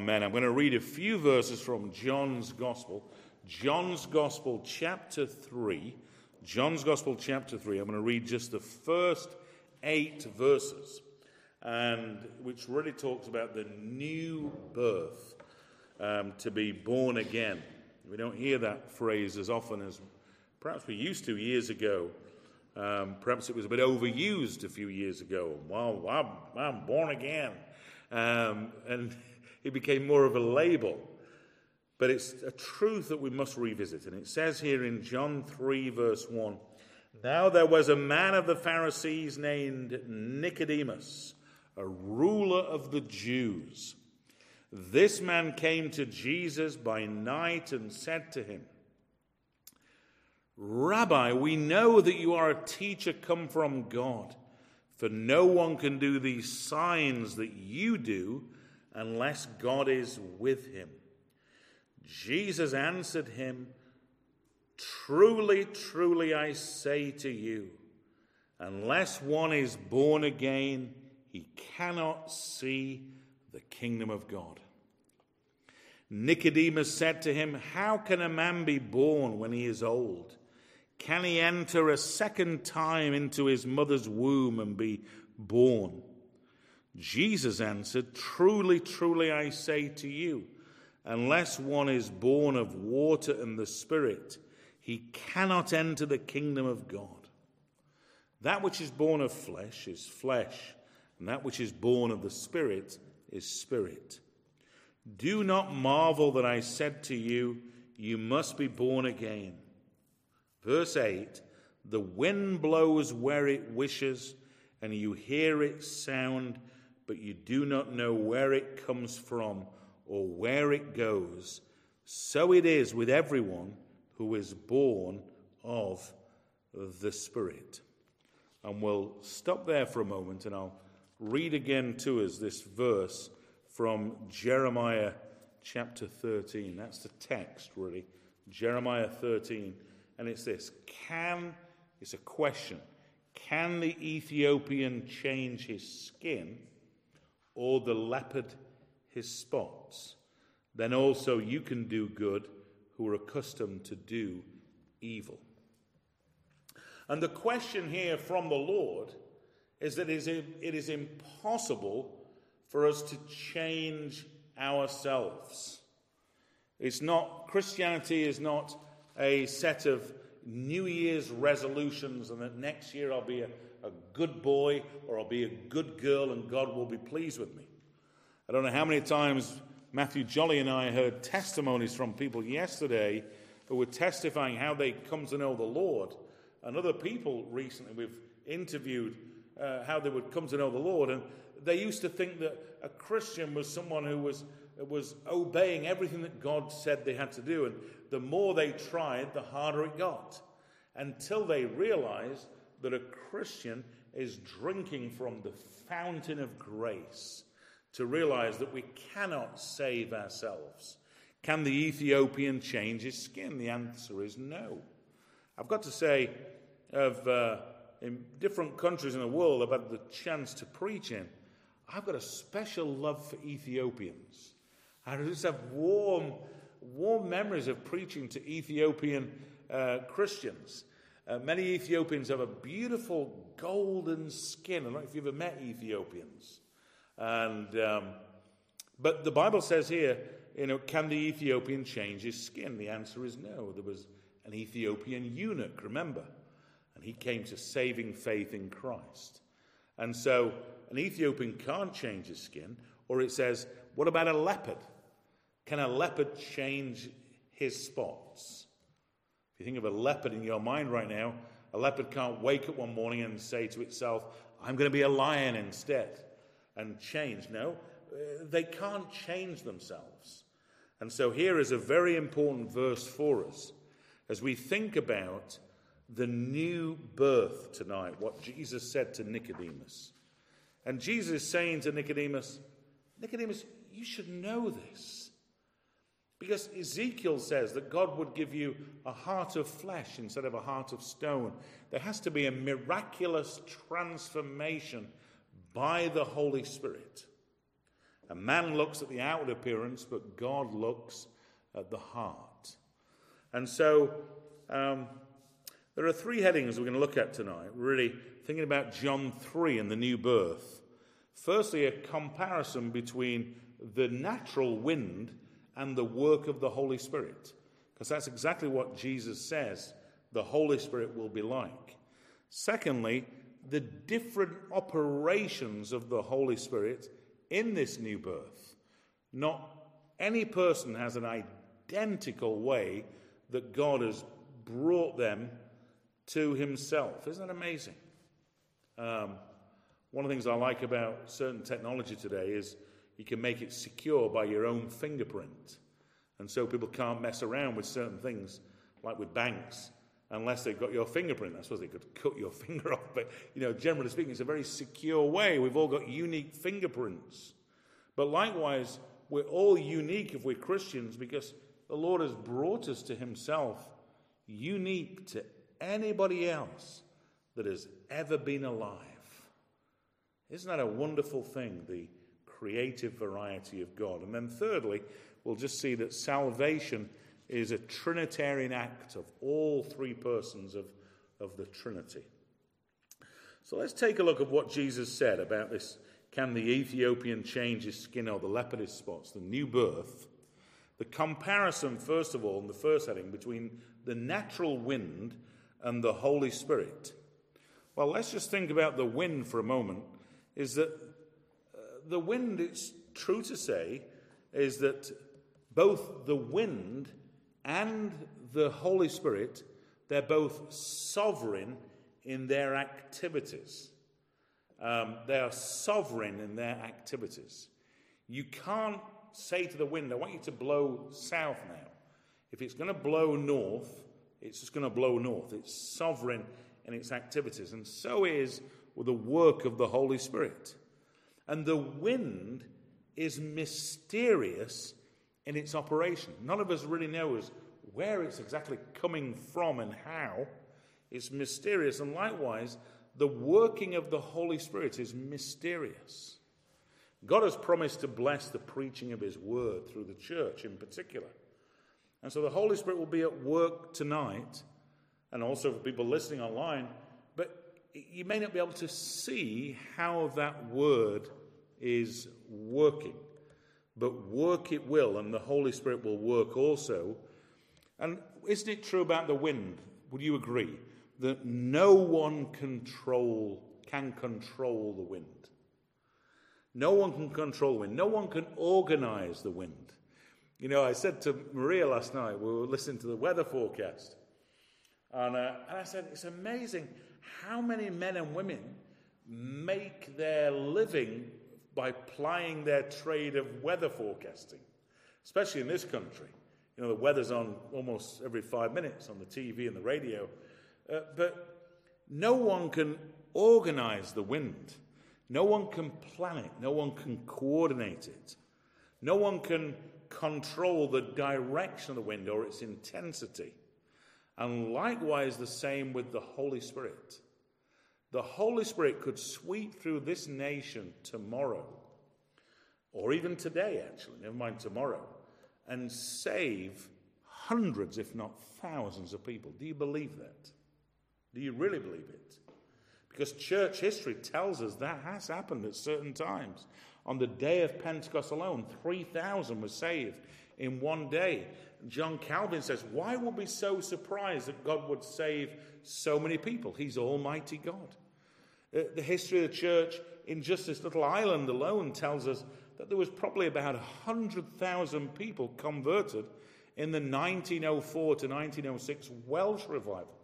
Amen. I'm going to read a few verses from John's Gospel. John's Gospel, chapter 3. John's Gospel, chapter 3. I'm going to read just the first eight verses, and which really talks about the new birth, um, to be born again. We don't hear that phrase as often as perhaps we used to years ago. Um, perhaps it was a bit overused a few years ago. Well, I'm, I'm born again. Um, and it became more of a label. But it's a truth that we must revisit. And it says here in John 3, verse 1 Now there was a man of the Pharisees named Nicodemus, a ruler of the Jews. This man came to Jesus by night and said to him, Rabbi, we know that you are a teacher come from God, for no one can do these signs that you do unless God is with him. Jesus answered him, Truly, truly, I say to you, unless one is born again, he cannot see the kingdom of God. Nicodemus said to him, How can a man be born when he is old? Can he enter a second time into his mother's womb and be born? Jesus answered, Truly, truly, I say to you, unless one is born of water and the Spirit, he cannot enter the kingdom of God. That which is born of flesh is flesh, and that which is born of the Spirit is spirit. Do not marvel that I said to you, You must be born again. Verse 8 The wind blows where it wishes, and you hear its sound but you do not know where it comes from or where it goes. So it is with everyone who is born of the Spirit. And we'll stop there for a moment and I'll read again to us this verse from Jeremiah chapter 13. That's the text, really. Jeremiah 13. And it's this Can, it's a question, can the Ethiopian change his skin? Or the leopard his spots, then also you can do good who are accustomed to do evil. And the question here from the Lord is that it is impossible for us to change ourselves. It's not, Christianity is not a set of New Year's resolutions and that next year I'll be a a good boy or I'll be a good girl and God will be pleased with me. I don't know how many times Matthew Jolly and I heard testimonies from people yesterday who were testifying how they come to know the Lord. And other people recently we've interviewed uh, how they would come to know the Lord. And they used to think that a Christian was someone who was, was obeying everything that God said they had to do. And the more they tried, the harder it got. Until they realized that a Christian is drinking from the fountain of grace to realize that we cannot save ourselves. Can the Ethiopian change his skin? The answer is no. I've got to say, of uh, in different countries in the world I've had the chance to preach in, I've got a special love for Ethiopians. I just have warm, warm memories of preaching to Ethiopian uh, Christians. Uh, many Ethiopians have a beautiful golden skin. I don't know if you've ever met Ethiopians. And, um, but the Bible says here, you know, can the Ethiopian change his skin? The answer is no. There was an Ethiopian eunuch, remember? And he came to saving faith in Christ. And so an Ethiopian can't change his skin. Or it says, what about a leopard? Can a leopard change his spots? If you think of a leopard in your mind right now, a leopard can't wake up one morning and say to itself, I'm going to be a lion instead and change. No, uh, they can't change themselves. And so here is a very important verse for us as we think about the new birth tonight, what Jesus said to Nicodemus. And Jesus is saying to Nicodemus, Nicodemus, you should know this. Because Ezekiel says that God would give you a heart of flesh instead of a heart of stone. There has to be a miraculous transformation by the Holy Spirit. A man looks at the outward appearance, but God looks at the heart. And so um, there are three headings we're going to look at tonight, really thinking about John 3 and the new birth. Firstly, a comparison between the natural wind and the work of the Holy Spirit, because that's exactly what Jesus says the Holy Spirit will be like. Secondly, the different operations of the Holy Spirit in this new birth. Not any person has an identical way that God has brought them to Himself. Isn't that amazing? Um, one of the things I like about certain technology today is you can make it secure by your own fingerprint. And so people can't mess around with certain things, like with banks, unless they've got your fingerprint. I suppose they could cut your finger off, but you know, generally speaking, it's a very secure way. We've all got unique fingerprints. But likewise, we're all unique if we're Christians because the Lord has brought us to Himself, unique to anybody else that has ever been alive. Isn't that a wonderful thing, the creative variety of God? And then, thirdly, we'll just see that salvation is a Trinitarian act of all three persons of, of the Trinity. So let's take a look at what Jesus said about this can the Ethiopian change his skin or the leopard his spots, the new birth. The comparison, first of all, in the first heading, between the natural wind and the Holy Spirit. Well, let's just think about the wind for a moment. Is that the wind, it's true to say, is that both the wind and the Holy Spirit, they're both sovereign in their activities. Um, they are sovereign in their activities. You can't say to the wind, I want you to blow south now. If it's going to blow north, it's just going to blow north. It's sovereign in its activities. And so is the work of the Holy Spirit. And the wind is mysterious in its operation. None of us really knows where it's exactly coming from and how. It's mysterious. And likewise, the working of the Holy Spirit is mysterious. God has promised to bless the preaching of His word through the church in particular. And so the Holy Spirit will be at work tonight, and also for people listening online, but you may not be able to see how that word is working. But work it will, and the Holy Spirit will work also. And isn't it true about the wind? Would you agree? That no one control can control the wind. No one can control the wind. No one can organize the wind. You know, I said to Maria last night, we were listening to the weather forecast, and, uh, and I said, it's amazing how many men and women make their living by plying their trade of weather forecasting, especially in this country. You know, the weather's on almost every five minutes on the TV and the radio. Uh, but no one can organize the wind. No one can plan it. No one can coordinate it. No one can control the direction of the wind or its intensity. And likewise, the same with the Holy Spirit. The Holy Spirit could sweep through this nation tomorrow, or even today, actually, never mind tomorrow, and save hundreds, if not thousands, of people. Do you believe that? Do you really believe it? Because church history tells us that has happened at certain times. On the day of Pentecost alone, 3,000 were saved in one day. John Calvin says, Why would we be so surprised that God would save so many people? He's Almighty God. Uh, the history of the church in just this little island alone tells us that there was probably about 100,000 people converted in the 1904 to 1906 Welsh revival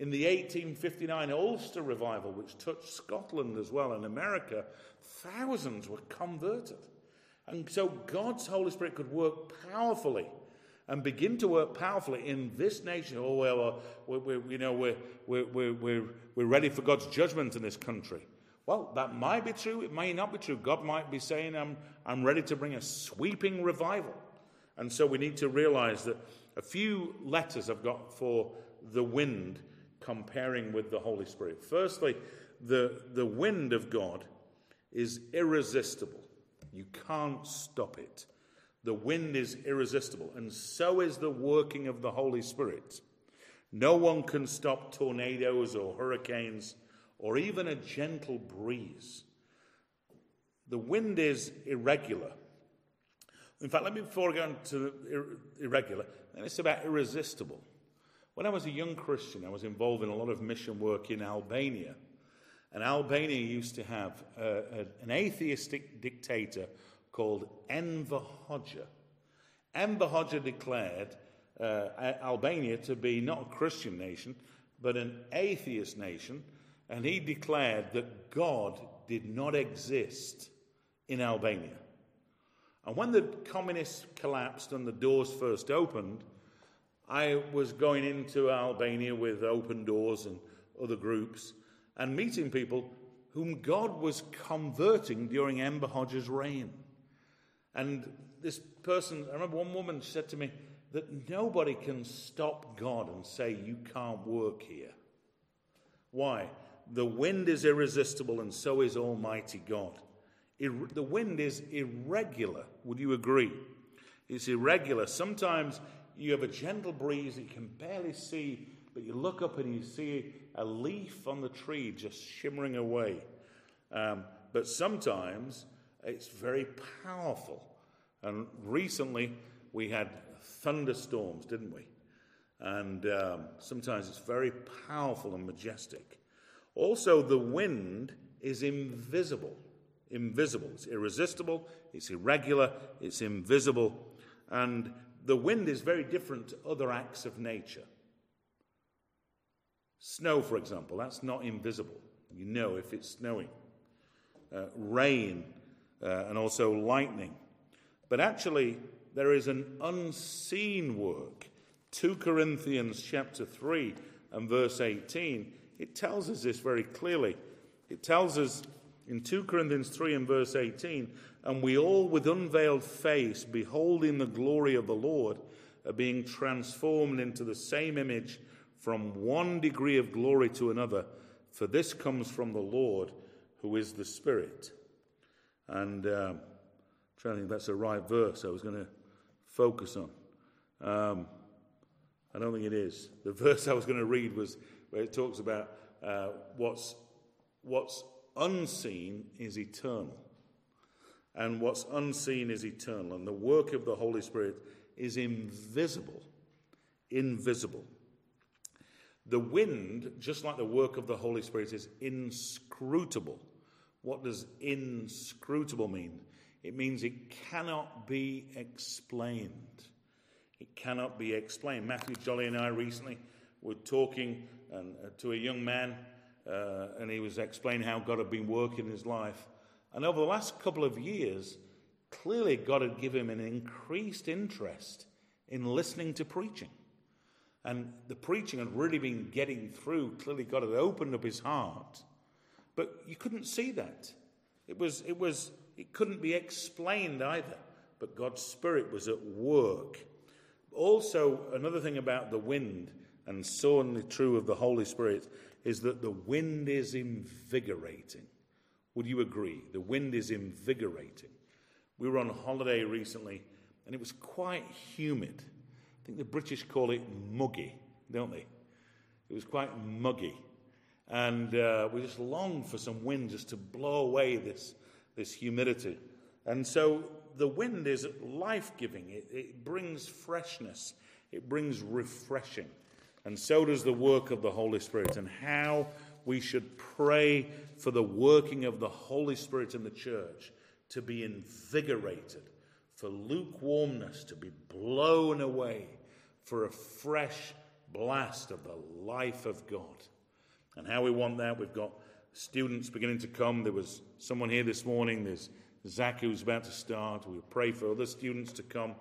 in the 1859 Ulster revival, which touched Scotland as well and America, thousands were converted. And so God's Holy Spirit could work powerfully and begin to work powerfully in this nation. Oh, well, uh, we're, we're, you know, we're, we're, we're, we're ready for God's judgment in this country. Well, that might be true. It may not be true. God might be saying, I'm, I'm ready to bring a sweeping revival. And so we need to realize that a few letters I've got for the wind comparing with the Holy Spirit. Firstly, the, the wind of God is irresistible. You can't stop it. The wind is irresistible, and so is the working of the Holy Spirit. No one can stop tornadoes or hurricanes or even a gentle breeze. The wind is irregular. In fact, let me before I go into irregular, let me say about irresistible. When I was a young Christian, I was involved in a lot of mission work in Albania. And Albania used to have a, an atheistic dictator called Enver Hoxha. Enver Hoxha declared uh, Albania to be not a Christian nation, but an atheist nation, and he declared that God did not exist in Albania. And when the communists collapsed and the doors first opened, I was going into Albania with Open Doors and other groups and meeting people whom God was converting during Enver Hoxha's reign. And this person, I remember one woman said to me that nobody can stop God and say, You can't work here. Why? The wind is irresistible, and so is Almighty God. Ir- the wind is irregular. Would you agree? It's irregular. Sometimes you have a gentle breeze you can barely see, but you look up and you see a leaf on the tree just shimmering away. Um, but sometimes it's very powerful. And recently we had thunderstorms, didn't we? And um, sometimes it's very powerful and majestic. Also, the wind is invisible. Invisible. It's irresistible, it's irregular, it's invisible. And the wind is very different to other acts of nature. Snow, for example, that's not invisible. You know if it's snowing. Uh, rain uh, and also lightning. But actually, there is an unseen work. 2 Corinthians chapter 3 and verse 18, it tells us this very clearly. It tells us in 2 Corinthians 3 and verse 18, and we all with unveiled face, beholding the glory of the Lord, are being transformed into the same image from one degree of glory to another, for this comes from the Lord who is the Spirit. And um, I'm trying to think that's the right verse I was going to focus on. Um, I don't think it is. The verse I was going to read was where it talks about uh, what's, what's unseen is eternal. And what's unseen is eternal. And the work of the Holy Spirit is invisible. Invisible. The wind, just like the work of the Holy Spirit, is inscrutable. What does inscrutable mean? It means it cannot be explained. It cannot be explained. Matthew Jolly and I recently were talking and, uh, to a young man, uh, and he was explaining how God had been working in his life. And over the last couple of years, clearly God had given him an increased interest in listening to preaching. And the preaching had really been getting through. Clearly, God had opened up his heart. But you couldn't see that. It was, it was, it couldn't be explained either. But God's Spirit was at work. Also, another thing about the wind, and certainly true of the Holy Spirit, is that the wind is invigorating. Would you agree? The wind is invigorating. We were on holiday recently, and it was quite humid. Think the British call it muggy, don't they? It was quite muggy. And uh, we just longed for some wind just to blow away this, this humidity. And so the wind is life giving, it, it brings freshness, it brings refreshing. And so does the work of the Holy Spirit, and how we should pray for the working of the Holy Spirit in the church to be invigorated, for lukewarmness to be blown away, for a fresh blast of the life of God. And how we want that, we've got students beginning to come. There was someone here this morning, there's Zach who's about to start. We'll pray for other students to come.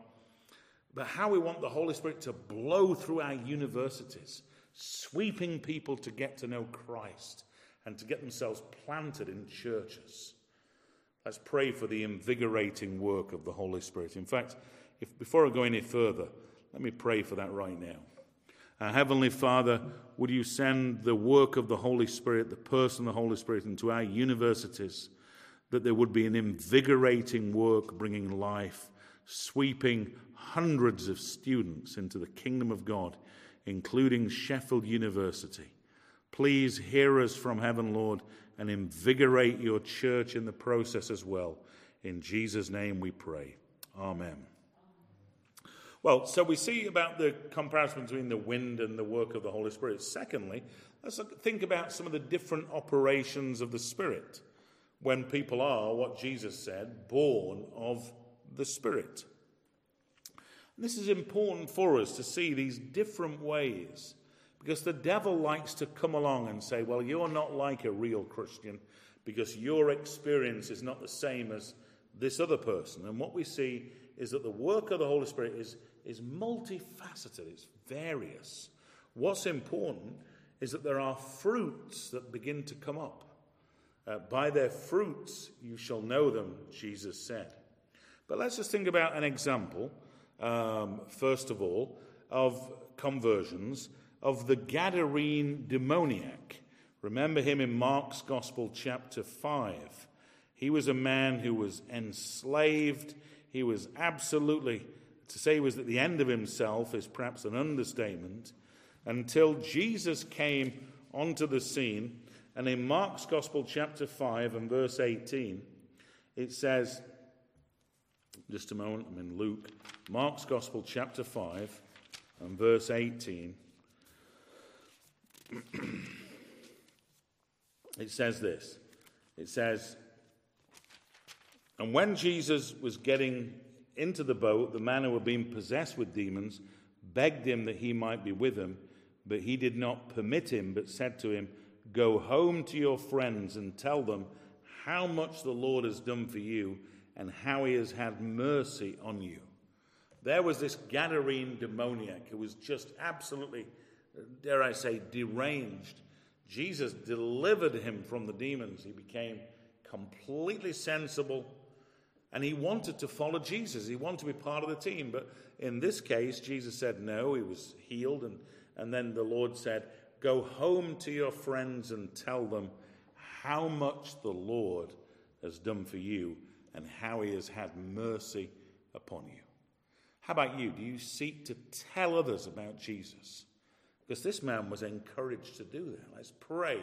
But how we want the Holy Spirit to blow through our universities, sweeping people to get to know Christ and to get themselves planted in churches. Let's pray for the invigorating work of the Holy Spirit. In fact, if, before I go any further, let me pray for that right now. Our Heavenly Father, would you send the work of the Holy Spirit, the person of the Holy Spirit, into our universities, that there would be an invigorating work bringing life, sweeping hundreds of students into the kingdom of God, including Sheffield University. Please hear us from heaven, Lord, and invigorate your church in the process as well. In Jesus' name we pray. Amen. Well, so we see about the comparison between the wind and the work of the Holy Spirit. Secondly, let's think about some of the different operations of the Spirit when people are, what Jesus said, born of the Spirit. This is important for us to see these different ways because the devil likes to come along and say, Well, you're not like a real Christian because your experience is not the same as this other person. And what we see is that the work of the Holy Spirit is, is multifaceted, it's various. What's important is that there are fruits that begin to come up. Uh, by their fruits you shall know them, Jesus said. But let's just think about an example, um, first of all, of conversions of the Gadarene demoniac. Remember him in Mark's Gospel, chapter 5. He was a man who was enslaved. He was absolutely, to say he was at the end of himself is perhaps an understatement, until Jesus came onto the scene and in Mark's Gospel, chapter 5 and verse 18, it says, just a moment, I'm in Luke. Mark's Gospel, chapter 5 and verse 18. it says this it says, And when Jesus was getting into the boat, the man who had been possessed with demons begged him that he might be with him, but he did not permit him, but said to him, Go home to your friends and tell them how much the Lord has done for you and how he has had mercy on you. There was this Gadarene demoniac who was just absolutely, dare I say, deranged. Jesus delivered him from the demons. He became completely sensible and he wanted to follow Jesus. He wanted to be part of the team. But in this case, Jesus said no. He was healed. And, and then the Lord said, Go home to your friends and tell them how much the Lord has done for you and how he has had mercy upon you. How about you? Do you seek to tell others about Jesus? Because this man was encouraged to do that. Let's pray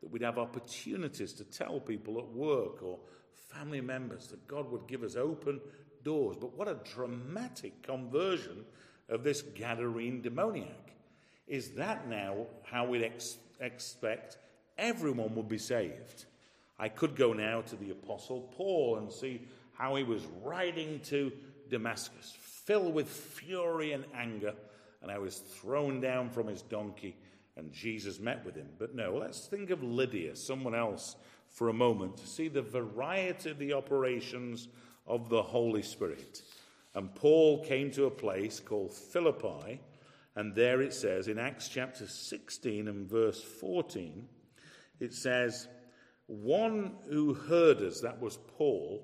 that we'd have opportunities to tell people at work or family members that God would give us open doors. But what a dramatic conversion of this Gadarene demoniac. Is that now how we'd ex- expect everyone would be saved? I could go now to the Apostle Paul and see how he was riding to Damascus, filled with fury and anger, and I was thrown down from his donkey, and Jesus met with him. But no, let's think of Lydia, someone else, for a moment, to see the variety of the operations of the Holy Spirit. And Paul came to a place called Philippi and there it says in Acts chapter 16 and verse 14, it says, One who heard us, that was Paul,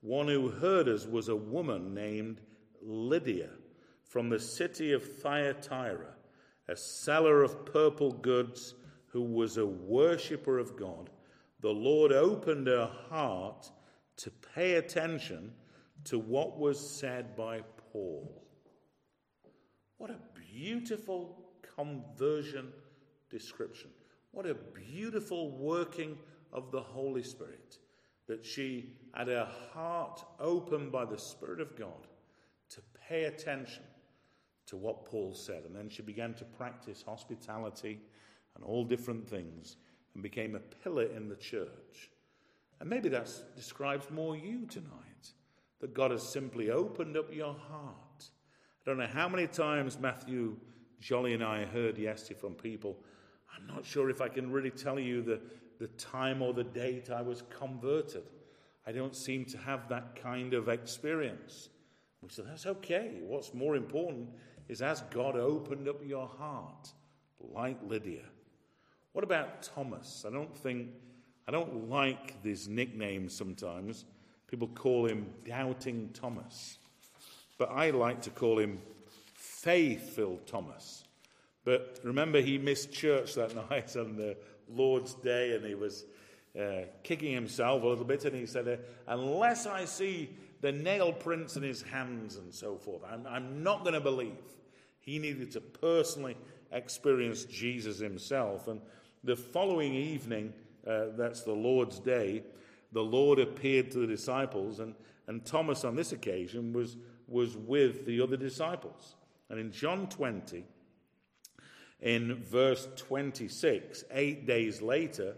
one who heard us was a woman named Lydia from the city of Thyatira, a seller of purple goods who was a worshipper of God. The Lord opened her heart to pay attention to what was said by Paul. What a beautiful conversion description. What a beautiful working of the Holy Spirit that she had her heart opened by the Spirit of God to pay attention to what Paul said. And then she began to practice hospitality and all different things and became a pillar in the church. And maybe that describes more you tonight that God has simply opened up your heart I don't know how many times Matthew Jolly and I heard yesterday from people. I'm not sure if I can really tell you the, the time or the date I was converted. I don't seem to have that kind of experience. We said, that's okay. What's more important is as God opened up your heart, like Lydia. What about Thomas? I don't think, I don't like this nickname sometimes. People call him Doubting Thomas but I like to call him faith filled Thomas. But remember, he missed church that night on the Lord's Day, and he was uh, kicking himself a little bit, and he said, uh, Unless I see the nail prints in his hands and so forth, I'm, I'm not going to believe. He needed to personally experience Jesus himself. And the following evening, uh, that's the Lord's day, the Lord appeared to the disciples, and, and Thomas on this occasion was, was with the other disciples. And in John 20, in verse 26, eight days later,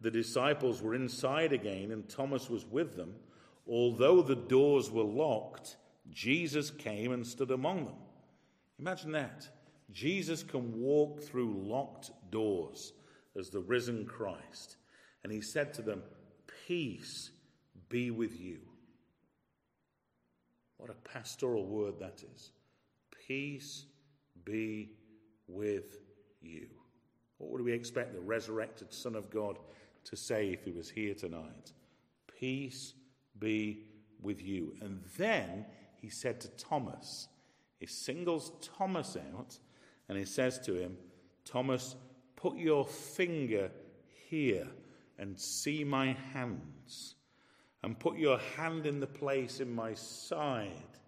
the disciples were inside again and Thomas was with them. Although the doors were locked, Jesus came and stood among them. Imagine that. Jesus can walk through locked doors as the risen Christ. And he said to them, Peace be with you. What a pastoral word that is. Peace be with you. What would we expect the resurrected Son of God to say if he was here tonight? Peace be with you. And then he said to Thomas, he singles Thomas out and he says to him, Thomas, put your finger here and see my hands, and put your hand in the place in my side.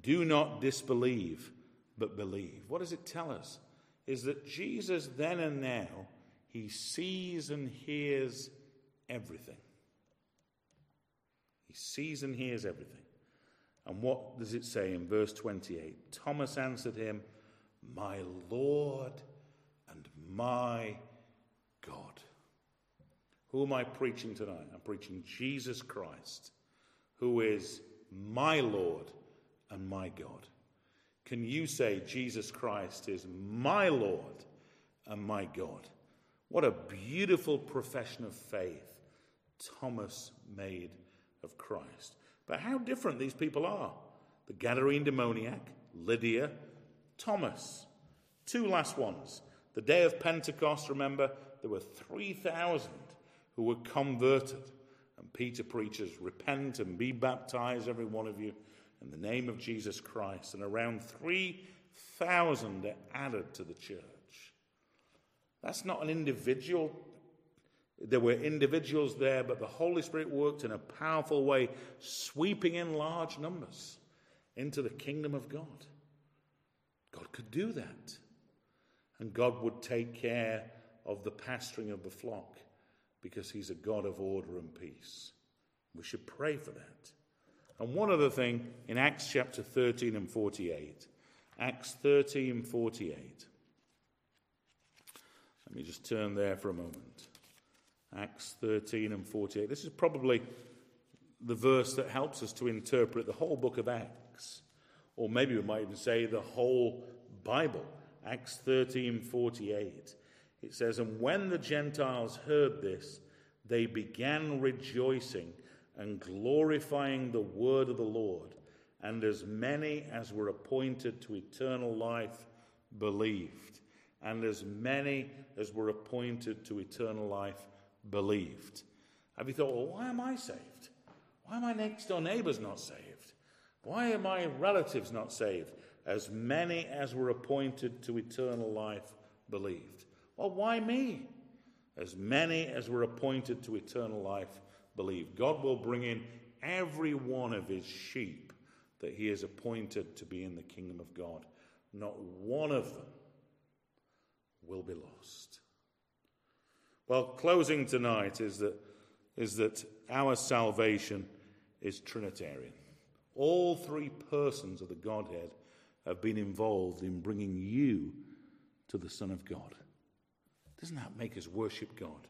Do not disbelieve, but believe. What does it tell us? Is that Jesus then and now, he sees and hears everything. He sees and hears everything. And what does it say in verse 28? Thomas answered him, My Lord my God. Who am I preaching tonight? I'm preaching Jesus Christ, who is my Lord and my God. Can you say Jesus Christ is my Lord and my God? What a beautiful profession of faith Thomas made of Christ. But how different these people are the Gadarene demoniac, Lydia, Thomas. Two last ones. The day of Pentecost, remember, there were 3,000 who were converted. And Peter preaches, Repent and be baptized, every one of you, in the name of Jesus Christ. And around 3,000 are added to the church. That's not an individual. There were individuals there, but the Holy Spirit worked in a powerful way, sweeping in large numbers into the kingdom of God. God could do that. And God would take care of the pasturing of the flock because He's a God of order and peace. We should pray for that. And one other thing in Acts chapter 13 and 48. Acts 13 and 48. Let me just turn there for a moment. Acts 13 and 48. This is probably the verse that helps us to interpret the whole book of Acts. Or maybe we might even say the whole Bible. Acts 13 48. It says, And when the Gentiles heard this, they began rejoicing and glorifying the word of the Lord. And as many as were appointed to eternal life believed. And as many as were appointed to eternal life believed. Have you thought, well, why am I saved? Why are my next door neighbors not saved? Why are my relatives not saved? As many as were appointed to eternal life believed. Well, why me? As many as were appointed to eternal life believed. God will bring in every one of his sheep that he has appointed to be in the kingdom of God. Not one of them will be lost. Well, closing tonight is that, is that our salvation is Trinitarian. All three persons of the Godhead have been involved in bringing you to the Son of God. Doesn't that make us worship God?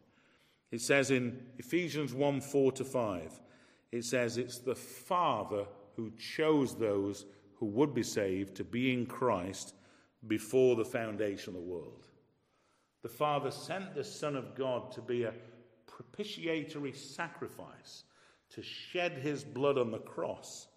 It says in Ephesians 1 4 to 5, it says it's the Father who chose those who would be saved to be in Christ before the foundation of the world. The Father sent the Son of God to be a propitiatory sacrifice, to shed his blood on the cross,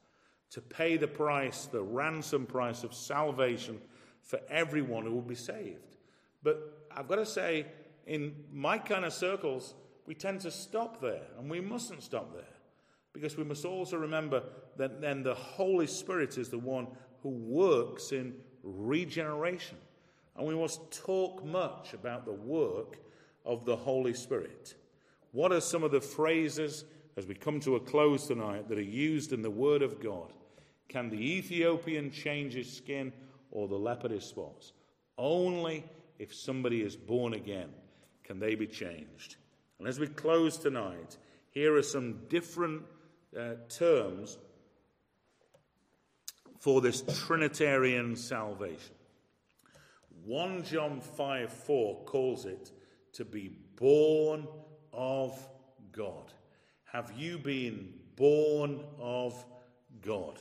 to pay the price, the ransom price of salvation for everyone who will be saved. But I've got to say, in my kind of circles, we tend to stop there, and we mustn't stop there. Because we must also remember that then the Holy Spirit is the one who works in regeneration. And we must talk much about the work of the Holy Spirit. What are some of the phrases as we come to a close tonight that are used in the Word of God? Can the Ethiopian change his skin or the leopard his spots? Only if somebody is born again can they be changed. And as we close tonight, here are some different uh, terms for this Trinitarian salvation. 1 John 5 4 calls it to be born of God. Have you been born of God?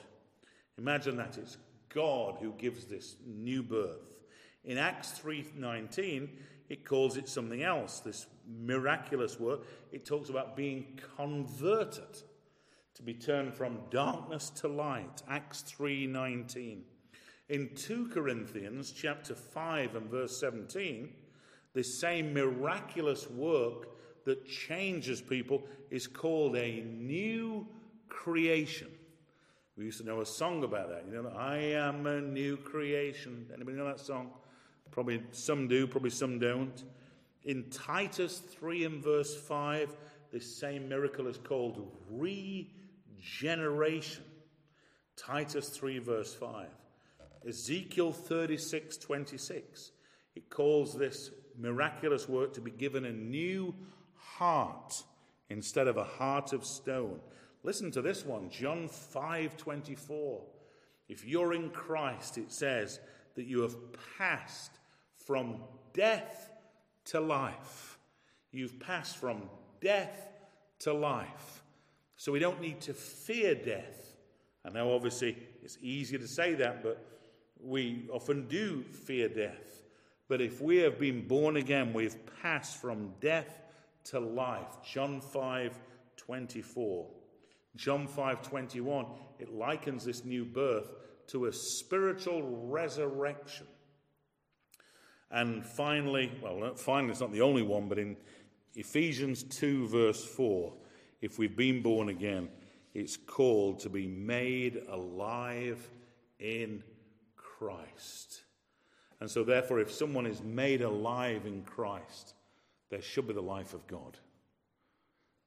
Imagine that it's God who gives this new birth. In Acts 3:19, it calls it something else. This miraculous work, it talks about being converted, to be turned from darkness to light. Acts 3:19. In 2 Corinthians chapter 5 and verse 17, this same miraculous work that changes people is called a new creation. We used to know a song about that. You know, I am a new creation. Anybody know that song? Probably some do, probably some don't. In Titus 3 and verse 5, this same miracle is called regeneration. Titus 3 verse 5. Ezekiel 36 26. It calls this miraculous work to be given a new heart instead of a heart of stone. Listen to this one, John 5:24. If you're in Christ, it says that you have passed from death to life. You've passed from death to life. So we don't need to fear death. I know, obviously, it's easier to say that, but we often do fear death. But if we have been born again, we've passed from death to life. John 5 24. John 5:21 it likens this new birth to a spiritual resurrection. And finally, well, finally, it's not the only one, but in Ephesians 2, verse 4, if we've been born again, it's called to be made alive in Christ. And so, therefore, if someone is made alive in Christ, there should be the life of God.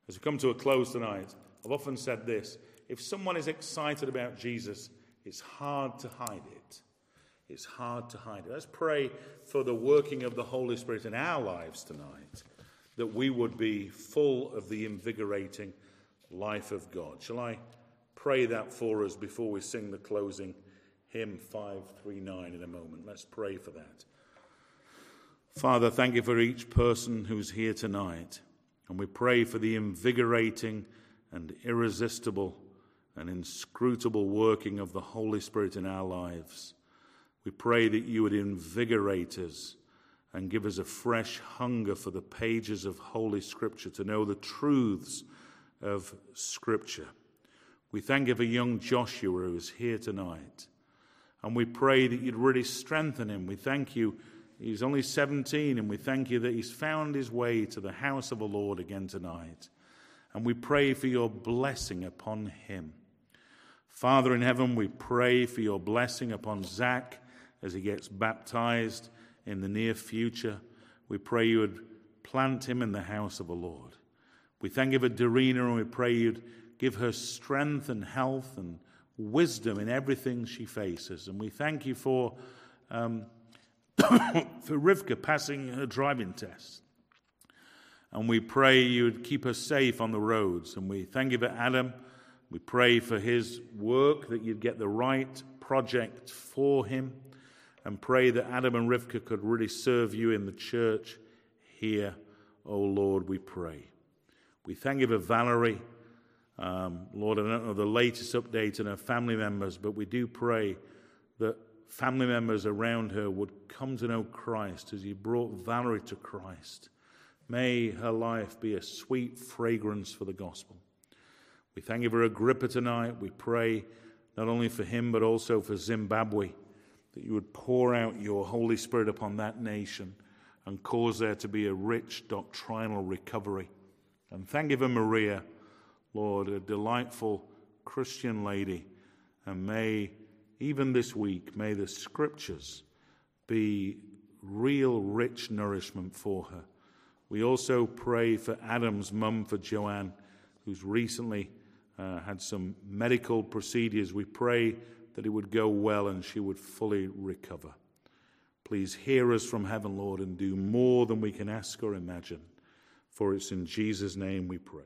As we come to a close tonight, I've often said this if someone is excited about Jesus, it's hard to hide it. It's hard to hide it. Let's pray for the working of the Holy Spirit in our lives tonight, that we would be full of the invigorating life of God. Shall I pray that for us before we sing the closing hymn 539 in a moment? Let's pray for that. Father, thank you for each person who's here tonight. And we pray for the invigorating and irresistible and inscrutable working of the Holy Spirit in our lives. We pray that you would invigorate us and give us a fresh hunger for the pages of Holy Scripture to know the truths of Scripture. We thank you for young Joshua who is here tonight. And we pray that you'd really strengthen him. We thank you. He's only 17, and we thank you that he's found his way to the house of the Lord again tonight. And we pray for your blessing upon him. Father in heaven, we pray for your blessing upon Zach as he gets baptized in the near future. We pray you would plant him in the house of the Lord. We thank you for Dorina and we pray you'd give her strength and health and wisdom in everything she faces. And we thank you for, um, for Rivka passing her driving test. And we pray you'd keep us safe on the roads. And we thank you for Adam. We pray for his work, that you'd get the right project for him and pray that Adam and Rivka could really serve you in the church here. Oh Lord, we pray. We thank you for Valerie. Um, Lord, I don't know the latest update on her family members, but we do pray that family members around her would come to know Christ as you brought Valerie to Christ. May her life be a sweet fragrance for the gospel. We thank you for Agrippa tonight. We pray not only for him, but also for Zimbabwe that you would pour out your Holy Spirit upon that nation and cause there to be a rich doctrinal recovery. And thank you for Maria, Lord, a delightful Christian lady. And may, even this week, may the scriptures be real rich nourishment for her. We also pray for Adam's mum, for Joanne, who's recently uh, had some medical procedures. We pray that it would go well and she would fully recover. Please hear us from heaven, Lord, and do more than we can ask or imagine. For it's in Jesus' name we pray.